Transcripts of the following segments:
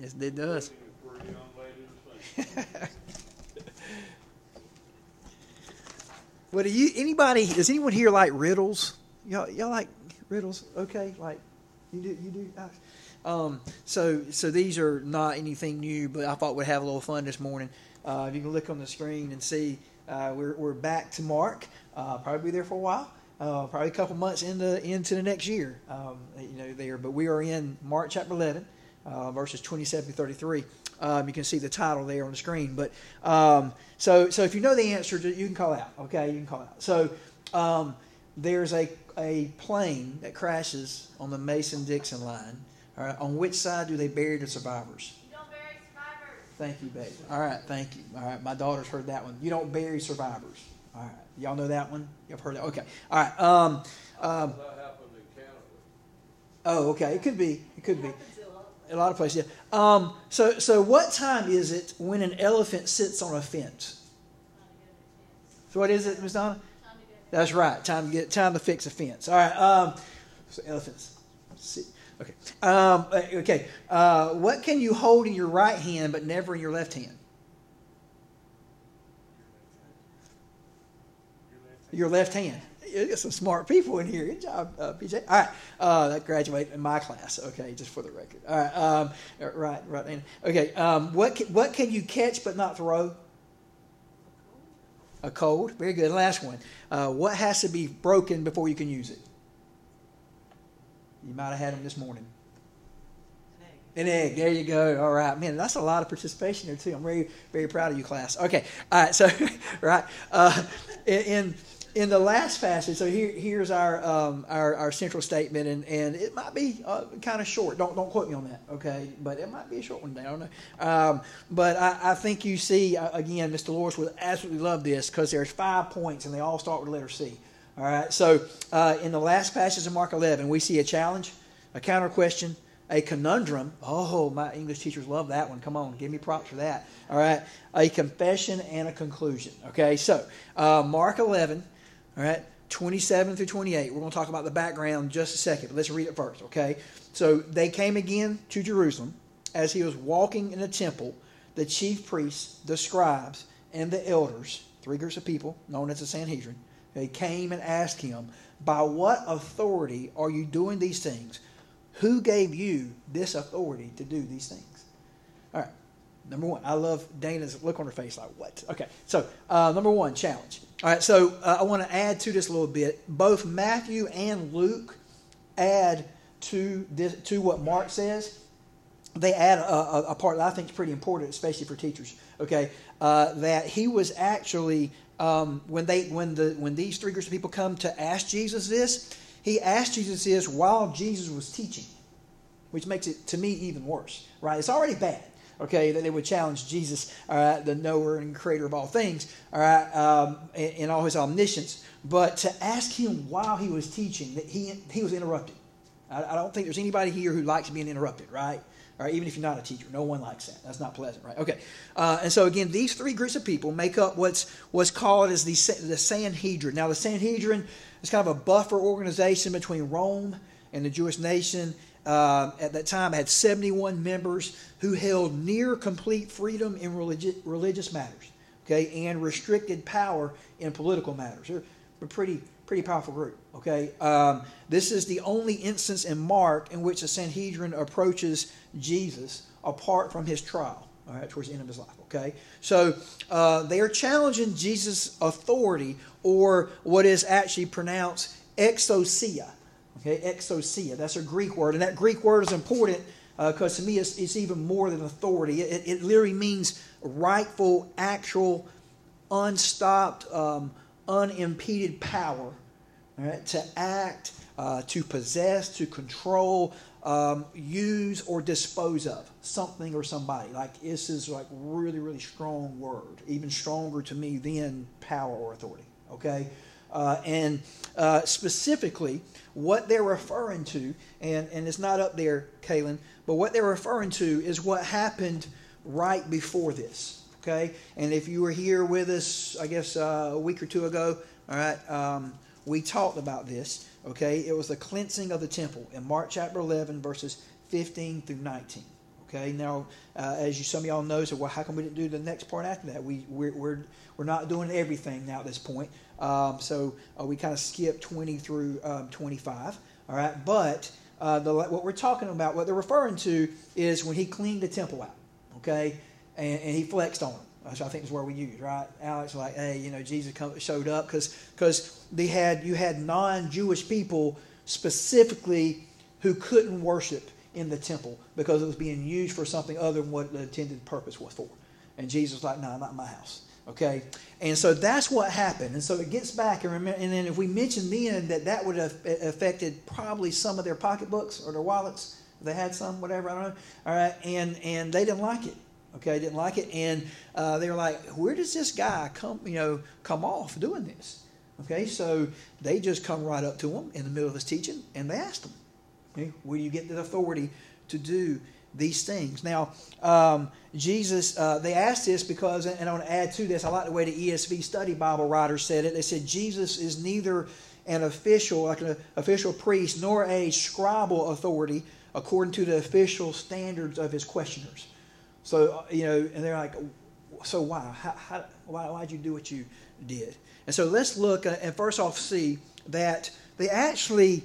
Yes, it does. what a young lady to sing. Well, do you anybody? Does anyone here like riddles? Y'all, y'all like riddles? Okay, like you do. You do. Um, so, so these are not anything new, but I thought we'd have a little fun this morning. Uh, if you can look on the screen and see, uh, we're we're back to Mark. Uh, probably be there for a while. Uh, probably a couple months into into the next year. Um, you know there, but we are in Mark chapter eleven, uh, verses twenty seven to thirty three. Um, you can see the title there on the screen. But um, so so if you know the answer, you can call out. Okay, you can call out. So um, there's a a plane that crashes on the Mason Dixon line. All right, on which side do they bury the survivors? You don't bury survivors. Thank you, baby. All right, thank you. All right, my daughter's heard that one. You don't bury survivors. All right, y'all know that one. You've heard that. Okay. All right. Um, um, That happened in Canada. oh, okay. It could be. It could be. A lot of places. Yeah. Um, so, so what time is it when an elephant sits on a fence? So what is it, Ms. Donna? That's right. Time to get time to fix a fence. All right. Um, so elephants. Okay. Um, uh, okay. Uh, what can you hold in your right hand but never in your left hand? Your left hand. You got some smart people in here. Good job, uh, PJ. All right, uh, that graduate in my class. Okay, just for the record. All right, um, right, right. Okay, um, what can, what can you catch but not throw? A cold. Very good. Last one. Uh, what has to be broken before you can use it? You might have had them this morning. An egg. There you go. All right, man. That's a lot of participation there too. I'm very, very proud of you, class. Okay. All right. So, right. Uh, in in the last passage, so here here's our um, our, our central statement, and, and it might be uh, kind of short. Don't don't quote me on that, okay? But it might be a short one. I don't know. Um, but I, I think you see uh, again, Mr. Lawrence would absolutely love this because there's five points, and they all start with letter C. All right. So uh, in the last passage of Mark 11, we see a challenge, a counter question, a conundrum. Oh, my English teachers love that one. Come on, give me props for that. All right. A confession and a conclusion. Okay. So uh, Mark 11. All right, 27 through 28. We're going to talk about the background just a second, but let's read it first, okay? So they came again to Jerusalem as he was walking in the temple. The chief priests, the scribes, and the elders, three groups of people known as the Sanhedrin, they came and asked him, By what authority are you doing these things? Who gave you this authority to do these things? All right. Number one, I love Dana's look on her face like, what? Okay, so uh, number one, challenge. All right, so uh, I want to add to this a little bit. Both Matthew and Luke add to this to what Mark says. They add a, a, a part that I think is pretty important, especially for teachers. Okay, uh, that he was actually um, when they when the when these three groups of people come to ask Jesus this, he asked Jesus this while Jesus was teaching, which makes it to me even worse. Right? It's already bad okay, that they would challenge Jesus, all right, the knower and creator of all things, all right, um, in, all his omniscience. But to ask him while he was teaching, that he, he was interrupted. I, I don't think there's anybody here who likes being interrupted, right? All right, even if you're not a teacher, no one likes that. That's not pleasant, right? Okay, uh, and so again, these three groups of people make up what's what's called as the the Sanhedrin. Now, the Sanhedrin is kind of a buffer organization between Rome and the Jewish nation uh, at that time had 71 members who held near complete freedom in religi- religious matters, okay, and restricted power in political matters. They're a pretty pretty powerful group. Okay, um, this is the only instance in Mark in which a Sanhedrin approaches Jesus apart from his trial. All right, towards the end of his life. Okay, so uh, they are challenging Jesus' authority, or what is actually pronounced exousia. Okay, exousia. That's a Greek word, and that Greek word is important because uh, to me it's, it's, even more than authority. It, it, literally means rightful, actual, unstopped, um, unimpeded power right, to act, uh, to possess, to control, um, use, or dispose of something or somebody. Like this is like really, really strong word, even stronger to me than power or authority. Okay, uh, and uh, specifically what they're referring to, and, and it's not up there, Kaylin, but what they're referring to is what happened right before this. Okay? And if you were here with us, I guess uh, a week or two ago, all right, um, we talked about this. Okay? It was the cleansing of the temple in Mark chapter 11, verses 15 through 19. Okay, now uh, as you, some of y'all know, so well, how come we didn't do the next part after that? We we're we're, we're not doing everything now at this point. Um, so uh, we kind of skipped 20 through um, 25. All right, but uh, the, what we're talking about, what they're referring to, is when he cleaned the temple out. Okay, and, and he flexed on them. Which I think is where we use, right? Alex, like, hey, you know, Jesus come, showed up because because they had you had non-Jewish people specifically who couldn't worship in the temple because it was being used for something other than what the intended purpose was for. And Jesus was like, no, not my house. Okay? And so that's what happened. And so it gets back, and, remember, and then if we mention then that that would have affected probably some of their pocketbooks or their wallets, if they had some, whatever, I don't know. All right? And, and they didn't like it. Okay, didn't like it, and uh, they were like, "Where does this guy come? You know, come off doing this?" Okay, so they just come right up to him in the middle of his teaching, and they asked him, okay, "Where do you get the authority to do these things?" Now, um, Jesus, uh, they asked this because, and I want to add to this. I like the way the ESV Study Bible writer said it. They said Jesus is neither an official, like an official priest, nor a scribal authority according to the official standards of his questioners. So, you know, and they're like, so why? How, how, why, why'd you do what you did? And so let's look uh, and first off see that they actually,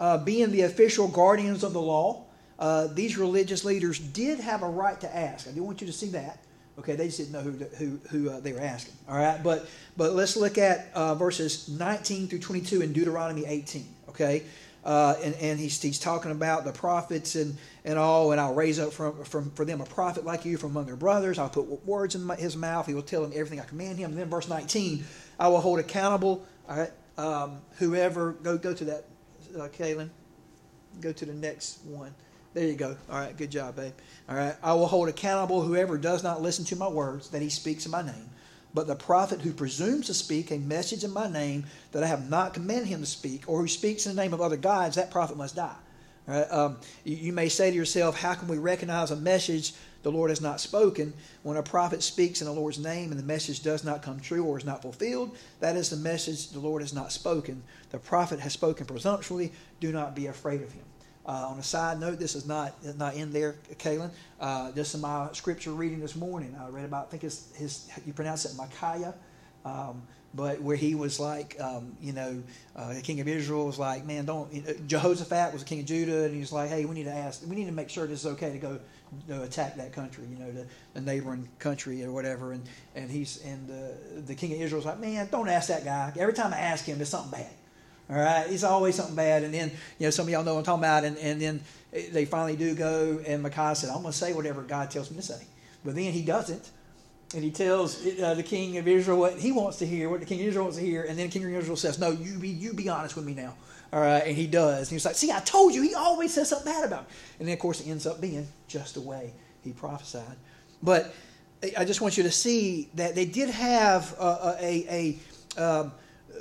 uh, being the official guardians of the law, uh, these religious leaders did have a right to ask. I do want you to see that. Okay, they just didn't know who who, who uh, they were asking. All right, but but let's look at uh, verses 19 through 22 in Deuteronomy 18. Okay, uh, and, and he's, he's talking about the prophets and, and all, and I'll raise up from, from, for them a prophet like you from among their brothers. I'll put words in my, his mouth. He will tell them everything I command him. And then verse 19, I will hold accountable all right, um, whoever, go, go to that, uh, Kaylin. Go to the next one. There you go. All right, good job, babe. All right, I will hold accountable whoever does not listen to my words that he speaks in my name. But the prophet who presumes to speak a message in my name that I have not commanded him to speak, or who speaks in the name of other gods, that prophet must die. Right? Um, you, you, may say to yourself, How can we recognize a message the Lord has not spoken? When a prophet speaks in the Lord's name and the message does not come true or is not fulfilled, that is the message the Lord has not spoken. The prophet has spoken presumptuously. Do not be afraid of him. Uh, on a side note, this is not not in there, Kaylin. Uh, just in my scripture reading this morning, I read about. I think it's his. You pronounce it Micaiah, um, but where he was like, um, you know, uh, the king of Israel was like, man, don't. You know, Jehoshaphat was the king of Judah, and he was like, hey, we need to ask, we need to make sure this is okay to go you know, attack that country, you know, the, the neighboring country or whatever. And and he's and uh, the king of Israel was like, man, don't ask that guy. Every time I ask him, it's something bad. All right, it's always something bad. And then, you know, some of y'all know what I'm talking about. And, and then they finally do go, and Micaiah said, I'm going to say whatever God tells me to say. But then he doesn't. And he tells uh, the king of Israel what he wants to hear, what the king of Israel wants to hear. And then the king of Israel says, No, you be, you be honest with me now. All right, and he does. And he's like, See, I told you. He always says something bad about me. And then, of course, it ends up being just the way he prophesied. But I just want you to see that they did have a, a, a um,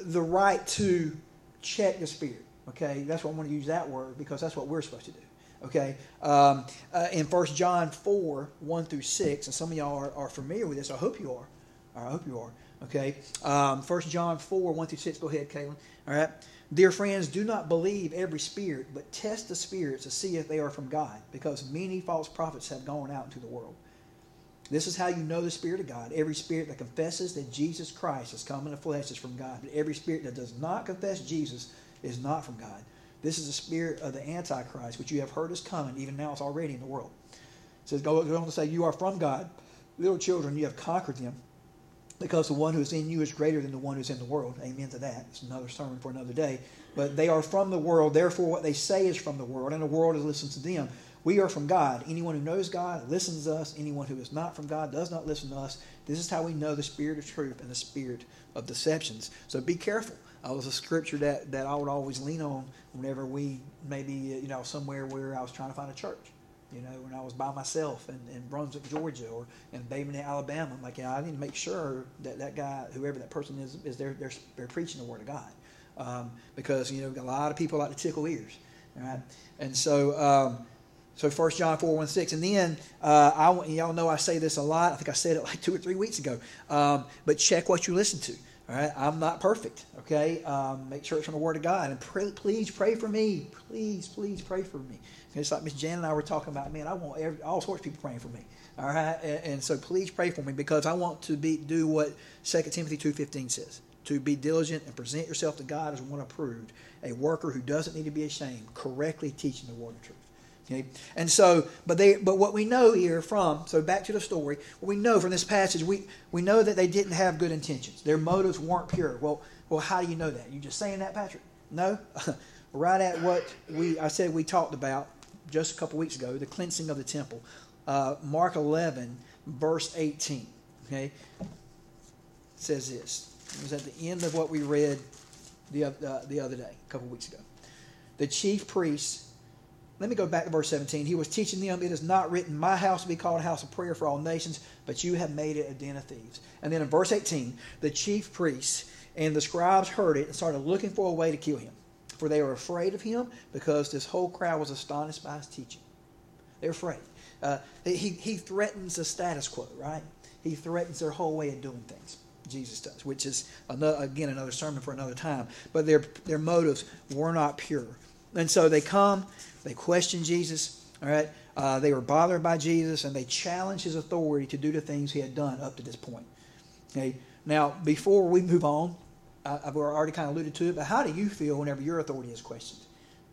the right to check the spirit. Okay, that's what I want to use that word because that's what we're supposed to do. Okay, um, uh, in First John four one through six, and some of y'all are, are familiar with this. I hope you are. I hope you are. Okay, um, First John four one through six. Go ahead, Caitlin. All right, dear friends, do not believe every spirit, but test the spirits to see if they are from God, because many false prophets have gone out into the world. This is how you know the Spirit of God. Every spirit that confesses that Jesus Christ has come in the flesh is from God. But every spirit that does not confess Jesus is not from God. This is the spirit of the Antichrist, which you have heard is coming. Even now it's already in the world. It says, go on to say, You are from God. Little children, you have conquered them. Because the one who is in you is greater than the one who's in the world. Amen to that. It's another sermon for another day. But they are from the world. Therefore, what they say is from the world, and the world has listened to them. We are from God. Anyone who knows God listens to us. Anyone who is not from God does not listen to us. This is how we know the spirit of truth and the spirit of deceptions. So be careful. Uh, was a scripture that, that I would always lean on whenever we maybe you know somewhere where I was trying to find a church. You know, when I was by myself in, in Brunswick, Georgia, or in Bay Alabama, I'm like, yeah, I need to make sure that that guy, whoever that person is, is there, they're, they're preaching the word of God, um, because you know a lot of people like to tickle ears, right? And so. Um, so 1 John 4, 1, 6. And then, uh, I, y'all know I say this a lot. I think I said it like two or three weeks ago. Um, but check what you listen to. All right, I'm not perfect. Okay, um, make sure it's from the Word of God, and pray, please pray for me. Please, please pray for me. It's like Miss Jan and I were talking about. Man, I want every, all sorts of people praying for me. All right, and, and, so please pray for me because I want to be do what 2 Timothy two fifteen says: to be diligent and present yourself to God as one approved, a worker who doesn't need to be ashamed, correctly teaching the word of truth. Okay? And so, but they, but what we know here from, so back to the story, what we know from this passage, we, we know that they didn't have good intentions. Their motives weren't pure. Well, well, how do you know that? You just saying that, Patrick? No, right at what we I said we talked about just a couple weeks ago, the cleansing of the temple. Uh, Mark 11, verse 18. Okay, says this. It was at the end of what we read the, uh, the other day, a couple weeks ago. The chief priests let me go back to verse 17. He was teaching them, It is not written, My house will be called a house of prayer for all nations, but you have made it a den of thieves. And then in verse 18, the chief priests and the scribes heard it and started looking for a way to kill him. For they were afraid of him because this whole crowd was astonished by his teaching. They're afraid. Uh, he, he threatens the status quo, right? He threatens their whole way of doing things. Jesus does, which is, another, again, another sermon for another time. But their, their motives were not pure. And so they come, they questioned Jesus, all right? Uh, they were bothered by Jesus, and they challenged his authority to do the things he had done up to this point. Okay? Now, before we move on, I, I've already kind of alluded to it, but how do you feel whenever your authority is questioned?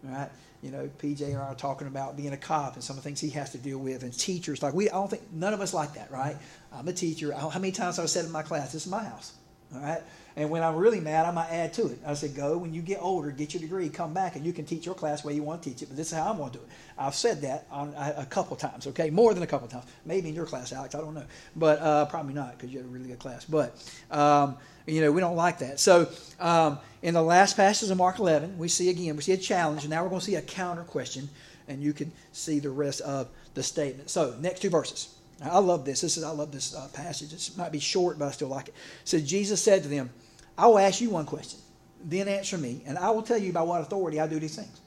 All right? You know, PJ and I are talking about being a cop and some of the things he has to deal with, and teachers. Like we, I don't think none of us like that, right? I'm a teacher. How many times have I said in my class, "This is my house," all right? And when I'm really mad, I might add to it. I said, go when you get older, get your degree, come back, and you can teach your class where you want to teach it. But this is how I'm going to do it. I've said that on, a couple times, okay? More than a couple times. Maybe in your class, Alex, I don't know. But uh, probably not because you had a really good class. But, um, you know, we don't like that. So um, in the last passage of Mark 11, we see again, we see a challenge, and now we're going to see a counter question, and you can see the rest of the statement. So, next two verses. I love this. This is I love this uh, passage. It might be short, but I still like it. So Jesus said to them, I will ask you one question, then answer me, and I will tell you by what authority I do these things.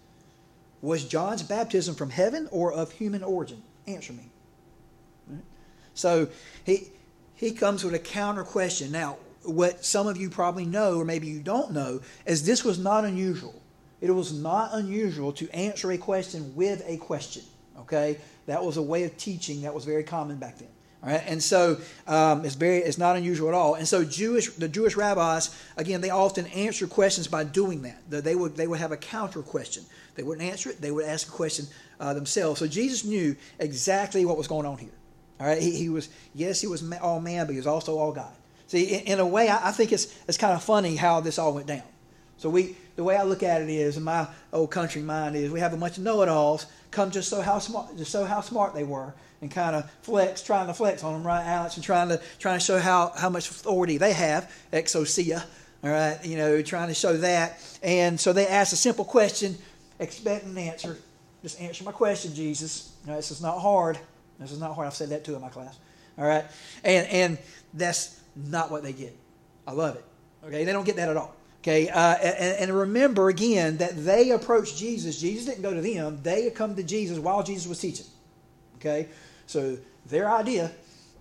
Was John's baptism from heaven or of human origin? Answer me. Right? So he he comes with a counter question. Now, what some of you probably know, or maybe you don't know, is this was not unusual. It was not unusual to answer a question with a question. Okay, that was a way of teaching that was very common back then. All right, and so um, it's very it's not unusual at all. And so Jewish the Jewish rabbis again they often answer questions by doing that. They would they would have a counter question. They wouldn't answer it. They would ask a question uh, themselves. So Jesus knew exactly what was going on here. All right, he, he was yes he was all man, but he was also all God. See, in, in a way, I, I think it's it's kind of funny how this all went down. So we the way I look at it is, in my old country mind is, we have a bunch of know-it-alls come just so how smart just so how smart they were and kind of flex, trying to flex on them, right, Alex, and trying to trying to show how, how much authority they have, exousia, all right, you know, trying to show that. And so they ask a simple question, expect an answer. Just answer my question, Jesus. This is not hard. This is not hard. I've said that too in my class. All right, and and that's not what they get. I love it. Okay, they don't get that at all. Okay, uh, and, and, remember again that they approached Jesus. Jesus didn't go to them; they come to Jesus while Jesus was teaching. Okay, so their idea,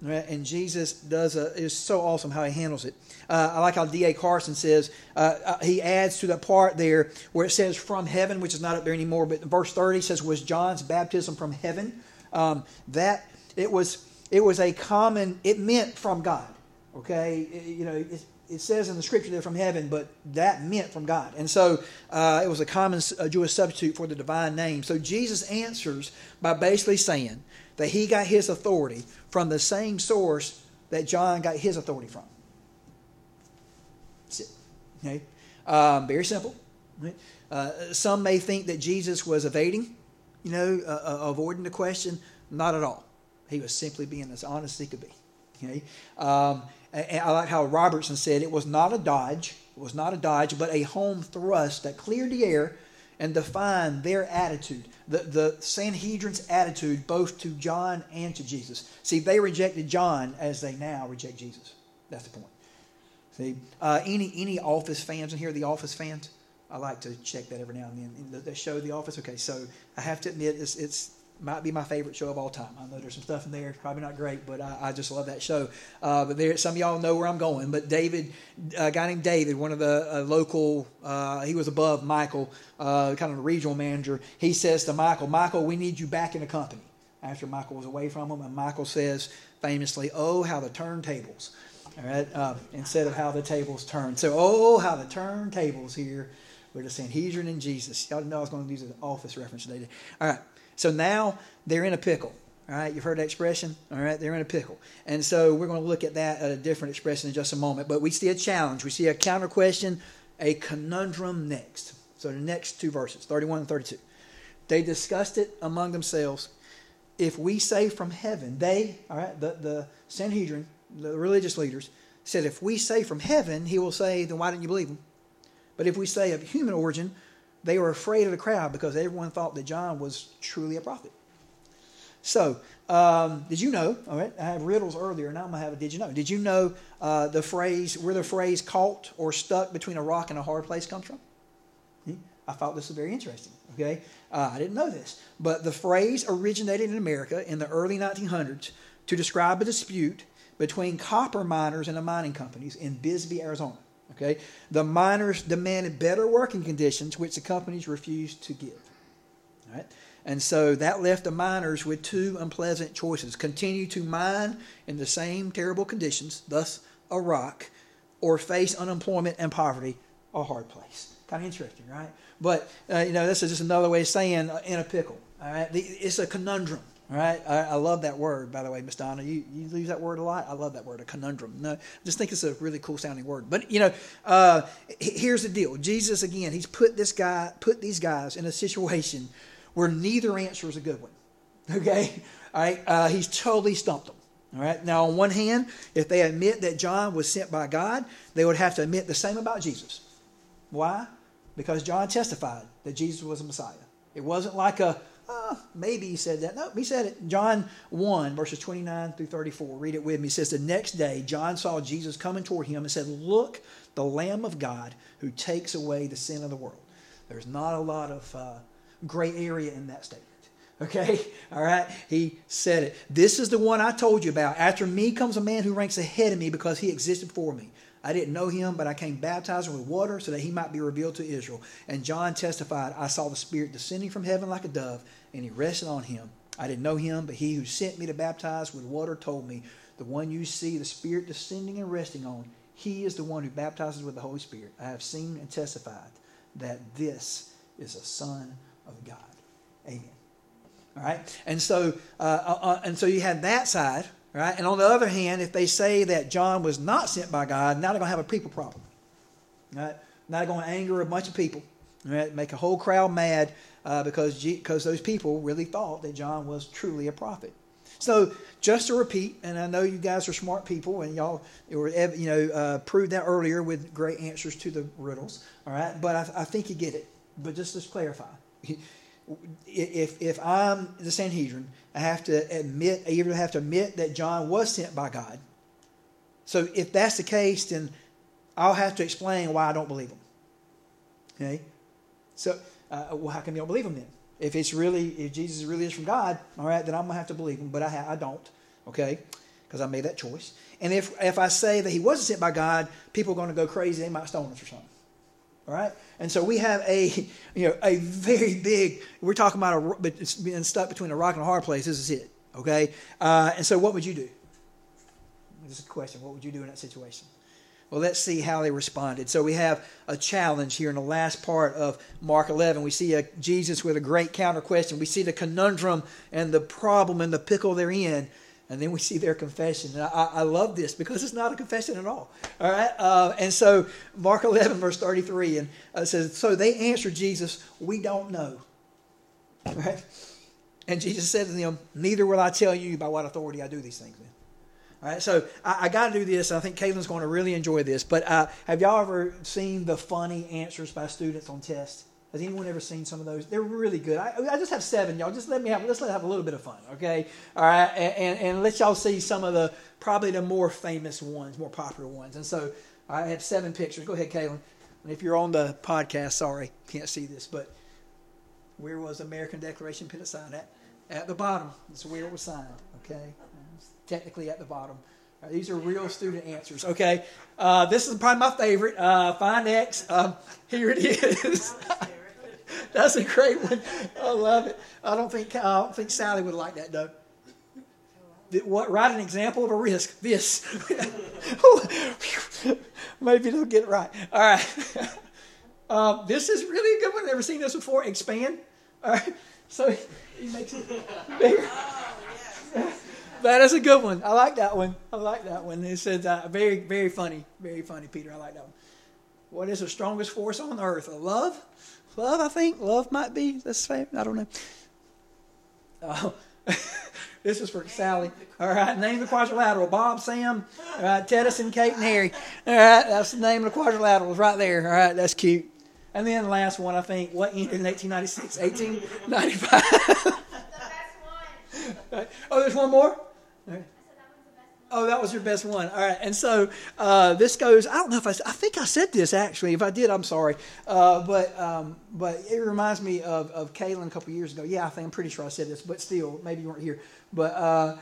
right, and Jesus does a, is so awesome how he handles it. Uh, I like how D.A. Carson says, uh, uh, he adds to the part there where it says from heaven, which is not up there anymore, but verse 30 says, was John's baptism from heaven? Um, that, it was, it was a common, it meant from God. Okay, you know, it, says in the scripture they're from heaven, but that meant from God. And so uh, it was a common uh, Jewish substitute for the divine name. So Jesus answers by basically saying that he got his authority from the same source that John got his authority from. That's it. Okay? Um, very simple. Right? Uh, some may think that Jesus was evading, you know, uh, uh, avoiding the question. Not at all. He was simply being as honest as he could be. Okay? Um, and I like how Robertson said it was not a dodge, it was not a dodge, but a home thrust that cleared the air and defined their attitude, the, the Sanhedrin's attitude, both to John and to Jesus. See, they rejected John as they now reject Jesus. That's the point. See, uh, any any Office fans in here? The Office fans? I like to check that every now and then. The show The Office. Okay, so I have to admit, it's it's might be my favorite show of all time. I know there's some stuff in there, probably not great, but I, I just love that show. Uh, but there, some of y'all know where I'm going. But David, a guy named David, one of the uh, local, uh, he was above Michael, uh, kind of a regional manager. He says to Michael, Michael, we need you back in the company. After Michael was away from him, and Michael says famously, "Oh, how the turntables." All right, uh, instead of how the tables turn. So, oh, how the turntables here with the Sanhedrin and Jesus. Y'all know I was going to use an office reference today. All right. So now they're in a pickle. All right, you've heard that expression. All right, they're in a pickle, and so we're going to look at that at a different expression in just a moment. But we see a challenge. We see a counter question, a conundrum next. So the next two verses, thirty-one and thirty-two, they discussed it among themselves. If we say from heaven, they, all right, the the Sanhedrin, the religious leaders said, if we say from heaven, he will say, then why didn't you believe him? But if we say of human origin, they were afraid of the crowd because everyone thought that John was truly a prophet. So, um, did you know? All right, I had riddles earlier. Now I'm gonna have a did you know? Did you know uh, the phrase where the phrase "caught" or "stuck between a rock and a hard place" comes from? I thought this was very interesting. Okay, uh, I didn't know this, but the phrase originated in America in the early 1900s to describe a dispute between copper miners and the mining companies in Bisbee, Arizona. Okay, the miners demanded better working conditions, which the companies refused to give. All right, and so that left the miners with two unpleasant choices: continue to mine in the same terrible conditions, thus a rock, or face unemployment and poverty, a hard place. Kind of interesting, right? But uh, you know, this is just another way of saying uh, in a pickle. All right, it's a conundrum. Right, I, I, love that word, by the way, Miss Donna. You, you use that word a lot. I love that word, a conundrum. No, I just think it's a really cool sounding word. But you know, uh, here's the deal. Jesus again, he's put this guy, put these guys in a situation where neither answer is a good one. Okay, all right. Uh, he's totally stumped them. All right. Now, on one hand, if they admit that John was sent by God, they would have to admit the same about Jesus. Why? Because John testified that Jesus was a Messiah. It wasn't like a uh, maybe he said that. No, he said it. John 1, verses 29 through 34. Read it with me. He says, The next day, John saw Jesus coming toward him and said, Look, the Lamb of God who takes away the sin of the world. There's not a lot of uh, gray area in that statement. Okay? All right? He said it. This is the one I told you about. After me comes a man who ranks ahead of me because he existed before me. I didn't know him, but I came baptizing with water so that he might be revealed to Israel. And John testified, I saw the Spirit descending from heaven like a dove, and he rested on him. I didn't know him, but he who sent me to baptize with water told me, The one you see the Spirit descending and resting on, he is the one who baptizes with the Holy Spirit. I have seen and testified that this is a Son of God. Amen. All right, and so uh, uh, uh and so you had that side, Right? And on the other hand, if they say that John was not sent by God, now they're going to have a people problem. Right? Now they're going to anger a bunch of people, right? make a whole crowd mad uh, because, because those people really thought that John was truly a prophet. So just to repeat, and I know you guys are smart people, and y'all were you know uh, proved that earlier with great answers to the riddles. All right, but I, I think you get it. But just to clarify, if if I'm the Sanhedrin, I have to admit, I even have to admit that John was sent by God. So if that's the case, then I'll have to explain why I don't believe him. Okay, so uh, well, how come you don't believe him then? If it's really, if Jesus really is from God, all right, then I'm gonna have to believe him, but I, ha- I don't. Okay, because I made that choice. And if if I say that he wasn't sent by God, people are going to go crazy. They might stone us or something. All right? And so we have a, you know, a very big, we're talking about a, it's being stuck between a rock and a hard place. This is it. Okay? Uh, and so what would you do? This is a question. What would you do in that situation? Well, let's see how they responded. So we have a challenge here in the last part of Mark 11. We see a Jesus with a great counter question. We see the conundrum and the problem and the pickle they're in. And then we see their confession. And I, I love this because it's not a confession at all. All right? Uh, and so, Mark 11, verse 33, and uh, says, So they answered Jesus, We don't know. All right? And Jesus said to them, Neither will I tell you by what authority I do these things. Man. All right, so I, I got to do this. I think Caitlin's going to really enjoy this. But uh, have y'all ever seen the funny answers by students on tests? Has anyone ever seen some of those? They're really good. I, I just have seven, y'all. Just let me have let's let have a little bit of fun, okay? All right, and, and, and let y'all see some of the probably the more famous ones, more popular ones. And so I have seven pictures. Go ahead, Kaylin. And if you're on the podcast, sorry, can't see this, but where was American Declaration put aside at? At the bottom. That's where it was signed. Okay? Technically at the bottom. Uh, these are real student answers. Okay? Uh, this is probably my favorite. Uh, find X. Um, here it is. That's a great one. I love it. I don't think I don't think Sally would like that though. What? Write an example of a risk. This. Maybe they'll get it right. All right. Um, this is really a good one. I've Never seen this before. Expand. All right. So he makes it bigger. That is a good one. I like that one. I like that one. It says uh, very, very funny. Very funny, Peter. I like that one. What is the strongest force on earth? love? Love, I think. Love might be the same. I don't know. Oh. this is for Sally. All right, name the quadrilateral. Bob, Sam, all right, Tedison, Kate, and Harry. All right, that's the name of the quadrilaterals right there. All right, that's cute. And then the last one, I think, what ended in 1896? 1895. The best one. oh, there's one more? Oh, that was your best one. All right. And so uh, this goes. I don't know if I. I think I said this actually. If I did, I'm sorry. Uh, but um, but it reminds me of of Kaylin a couple years ago. Yeah, I think I'm pretty sure I said this. But still, maybe you weren't here. But uh,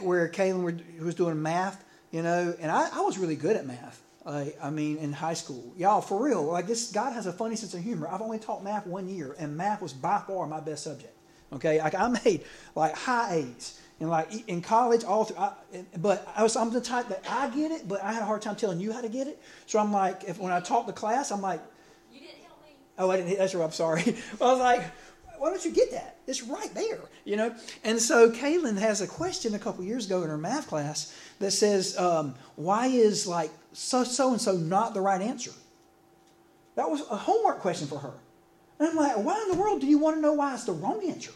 where Kaylin was doing math, you know, and I, I was really good at math. I, I mean, in high school, y'all, for real. Like this, God has a funny sense of humor. I've only taught math one year, and math was by far my best subject. Okay, like I made like high A's and like in college, all through. I, but I was, I'm the type that I get it, but I had a hard time telling you how to get it. So I'm like, if when I taught the class, I'm like, you didn't help me. Oh, I didn't. That's right. I'm sorry. I was like, why don't you get that? It's right there, you know. And so Kaylin has a question a couple years ago in her math class that says, um, "Why is like so so and so not the right answer?" That was a homework question for her. And I'm like, why in the world do you want to know why it's the wrong answer?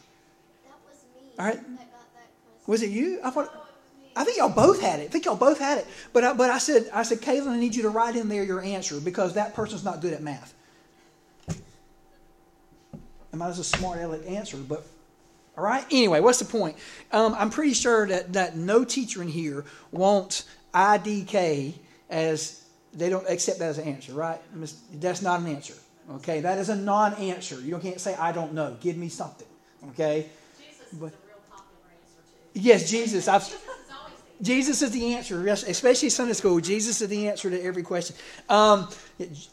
That was me. All right. That got that question. Was it you? I thought. No, it was me. I think y'all both had it. I think y'all both had it. But I, but I said I said, Kaylin, I need you to write in there your answer because that person's not good at math. And mine is a smart aleck answer, but all right. Anyway, what's the point? Um, I'm pretty sure that that no teacher in here wants IDK as they don't accept that as an answer, right? That's not an answer. Okay, that is a non-answer. You can't say I don't know. Give me something. Okay. Jesus But- is a real popular answer too. Yes, Jesus. I've, Jesus is the answer, yes, especially Sunday school. Jesus is the answer to every question. Um,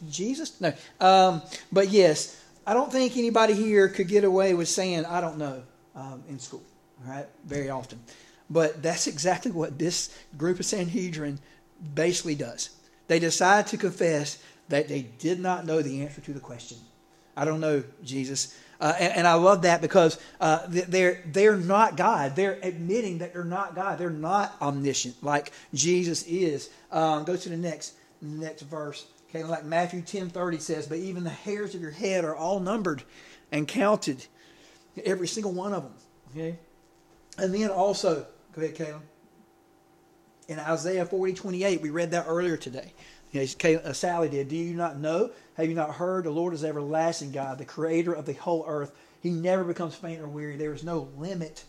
Jesus? No. Um, but yes, I don't think anybody here could get away with saying, I don't know, um, in school, all right, very often. But that's exactly what this group of Sanhedrin basically does. They decide to confess that they did not know the answer to the question. I don't know, Jesus. Uh, and, and I love that because uh, they're, they're not God. They're admitting that they're not God. They're not omniscient like Jesus is. Um, go to the next next verse. Okay, like Matthew ten thirty says, but even the hairs of your head are all numbered and counted, every single one of them. Okay, and then also, go ahead, Caleb. In Isaiah forty twenty eight, we read that earlier today. You know, uh, Sally did. Do you not know? Have you not heard? The Lord is everlasting God, the creator of the whole earth. He never becomes faint or weary. There is no limit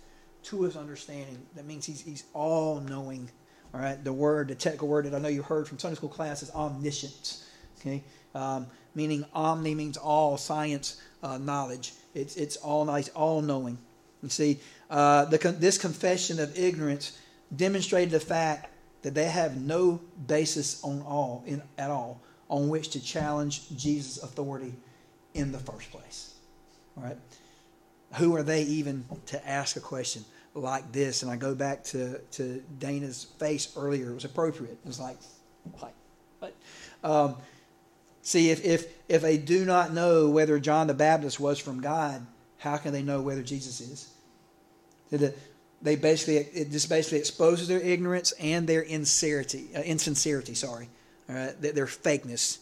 to his understanding. That means he's, he's all knowing. All right. The word, the technical word that I know you heard from Sunday school class is omniscience. Okay. Um, meaning omni means all science uh, knowledge. It's it's all nice, all knowing. You see, uh, the, this confession of ignorance demonstrated the fact that they have no basis on all in at all on which to challenge Jesus' authority in the first place. All right. Who are they even to ask a question like this? And I go back to, to Dana's face earlier. It was appropriate. It was like, like, what? Um, see, if, if, if they do not know whether John the Baptist was from God, how can they know whether Jesus is? They basically, it just basically exposes their ignorance and their insincerity, uh, insincerity, sorry, all right, their, their fakeness.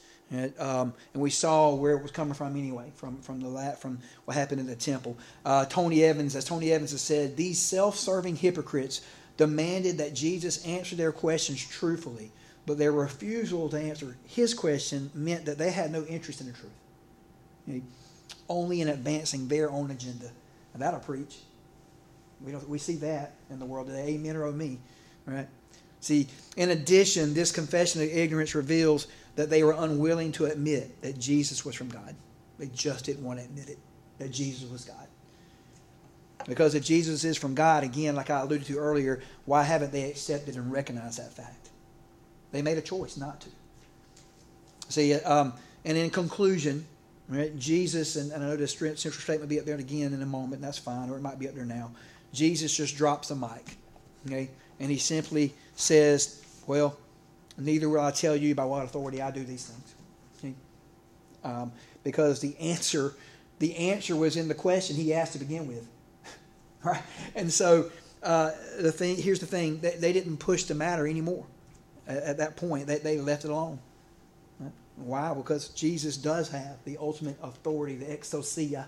um, and we saw where it was coming from anyway, from from the la- from what happened in the temple. Uh, Tony Evans, as Tony Evans has said, these self-serving hypocrites demanded that Jesus answer their questions truthfully, but their refusal to answer his question meant that they had no interest in the truth, Okay? only in advancing their own agenda. That'll preach. We don't we see that in the world today. Amen or oh me, right? See, in addition, this confession of ignorance reveals that they were unwilling to admit that Jesus was from God. They just didn't want to admit it, that Jesus was God. Because if Jesus is from God, again, like I alluded to earlier, why haven't they accepted and recognized that fact? They made a choice not to. See, um, and in conclusion, right, Jesus, and, and I know the central statement will be up there again in a moment, that's fine, or it might be up there now. Jesus just drops the mic, okay, and he simply says, "Well, neither will I tell you by what authority I do these things," okay? um, because the answer, the answer was in the question he asked to begin with, right? And so uh, the thing, here's the thing: they, they didn't push the matter anymore at, at that point. They, they left it alone. Why? Because Jesus does have the ultimate authority, the exousia,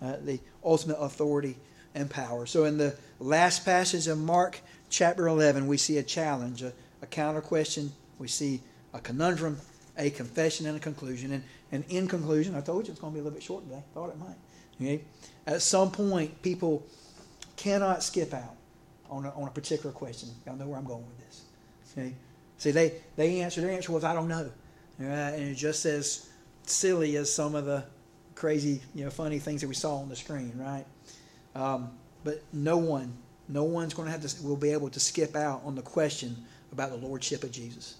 uh, the ultimate authority and power. So in the last passage of Mark chapter 11, we see a challenge, a, a counter question. We see a conundrum, a confession, and a conclusion. And, and in conclusion, I told you it's going to be a little bit short today. Thought it might. Okay? At some point, people cannot skip out on a, on a particular question. Y'all know where I'm going with this. Okay? See, they, they answer, their answer was, I don't know. Right? And it's just as silly as some of the crazy, you know, funny things that we saw on the screen, right? Um, but no one, no one's going to have to, will be able to skip out on the question about the lordship of Jesus.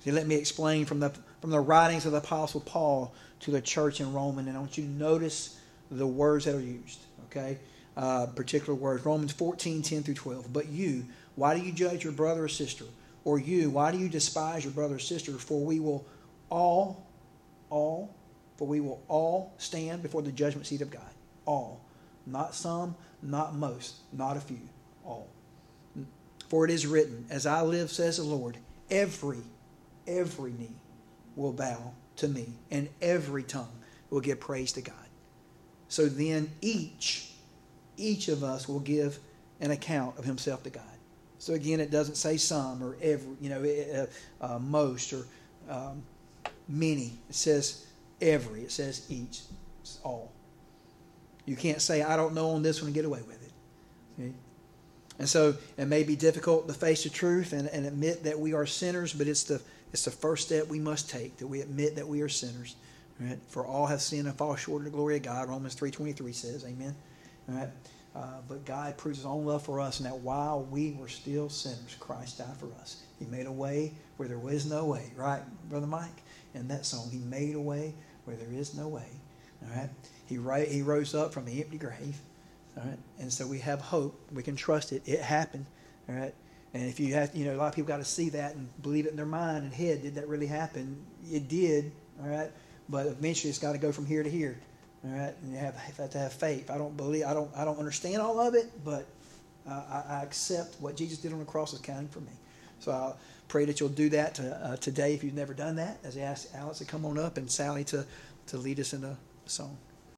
See, let me explain from the from the writings of the Apostle Paul to the church in Roman, and I want you to notice the words that are used. Okay, uh, particular words. Romans 14, 10 through 12. But you, why do you judge your brother or sister? Or you, why do you despise your brother or sister? For we will all, all, for we will all stand before the judgment seat of God. All. Not some, not most, not a few. All. For it is written, As I live, says the Lord, every, every knee will bow to me, and every tongue will give praise to God. So then each, each of us will give an account of himself to God. So again, it doesn't say some or every, you know, uh, uh, most or um, many. It says every. It says each. It's all. You can't say I don't know on this one and get away with it. Okay? And so it may be difficult to face the truth and, and admit that we are sinners, but it's the it's the first step we must take that we admit that we are sinners. Right? For all have sinned and fall short of the glory of God. Romans three twenty three says, Amen. All right. Uh, but God proves his own love for us, and that while we were still sinners, Christ died for us. He made a way where there was no way, right, Brother Mike? In that song, He made a way where there is no way. All right? He, he rose up from the empty grave. All right? And so we have hope. We can trust it. It happened. All right? And if you have, you know, a lot of people got to see that and believe it in their mind and head. Did that really happen? It did. All right? But eventually it's got to go from here to here. All right, and you have, have to have faith. I don't believe, I don't, I don't understand all of it, but uh, I, I, accept what Jesus did on the cross is counting for me. So I pray that you'll do that to, uh, today if you've never done that. As I ask Alex to come on up and Sally to, to lead us in a song.